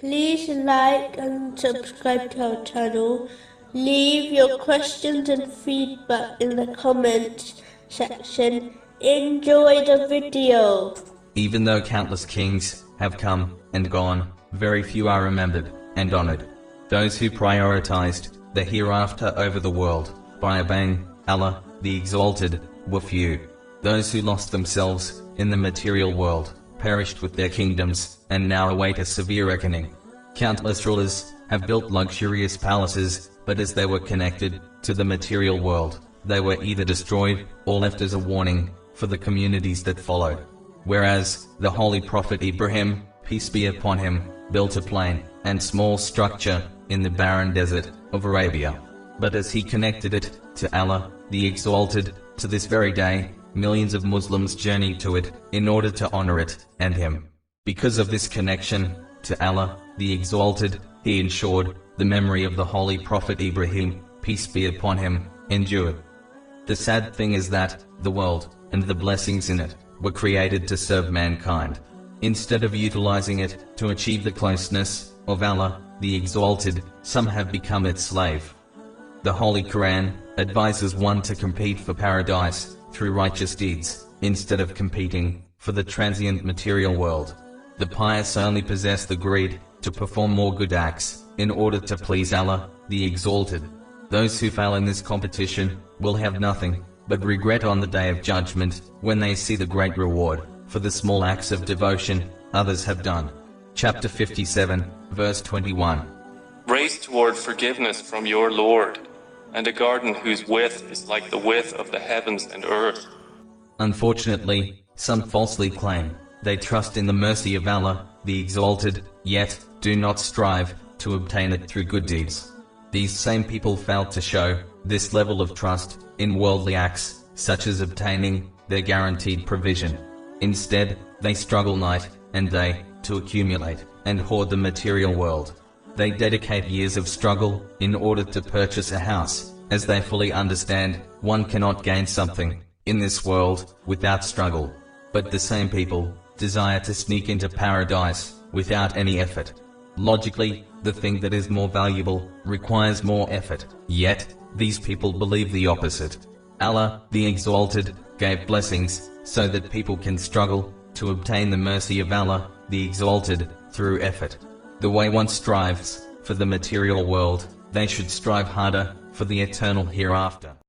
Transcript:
Please like and subscribe to our channel. Leave your questions and feedback in the comments section. Enjoy the video. Even though countless kings have come and gone, very few are remembered and honored. Those who prioritized the hereafter over the world by obeying Allah, the Exalted, were few. Those who lost themselves in the material world perished with their kingdoms and now await a severe reckoning. Countless rulers have built luxurious palaces, but as they were connected to the material world, they were either destroyed or left as a warning for the communities that followed. Whereas the Holy Prophet Ibrahim, peace be upon him, built a plain and small structure in the barren desert of Arabia. But as he connected it to Allah, the Exalted, to this very day, millions of Muslims journey to it in order to honor it and him. Because of this connection to Allah, the Exalted, he ensured the memory of the Holy Prophet Ibrahim, peace be upon him, endured. The sad thing is that the world and the blessings in it were created to serve mankind. Instead of utilizing it to achieve the closeness of Allah, the Exalted, some have become its slave. The Holy Quran advises one to compete for paradise through righteous deeds, instead of competing for the transient material world. The pious only possess the greed to perform more good acts in order to please Allah, the Exalted. Those who fail in this competition will have nothing but regret on the day of judgment when they see the great reward for the small acts of devotion others have done. Chapter 57, verse 21. Race toward forgiveness from your Lord, and a garden whose width is like the width of the heavens and earth. Unfortunately, some falsely claim they trust in the mercy of Allah, the Exalted, yet do not strive to obtain it through good deeds. These same people fail to show this level of trust in worldly acts, such as obtaining their guaranteed provision. Instead, they struggle night and day to accumulate and hoard the material world. They dedicate years of struggle in order to purchase a house, as they fully understand one cannot gain something in this world without struggle. But the same people desire to sneak into paradise without any effort. Logically, the thing that is more valuable requires more effort. Yet, these people believe the opposite. Allah, the Exalted, gave blessings so that people can struggle to obtain the mercy of Allah, the Exalted, through effort. The way one strives for the material world, they should strive harder for the eternal hereafter.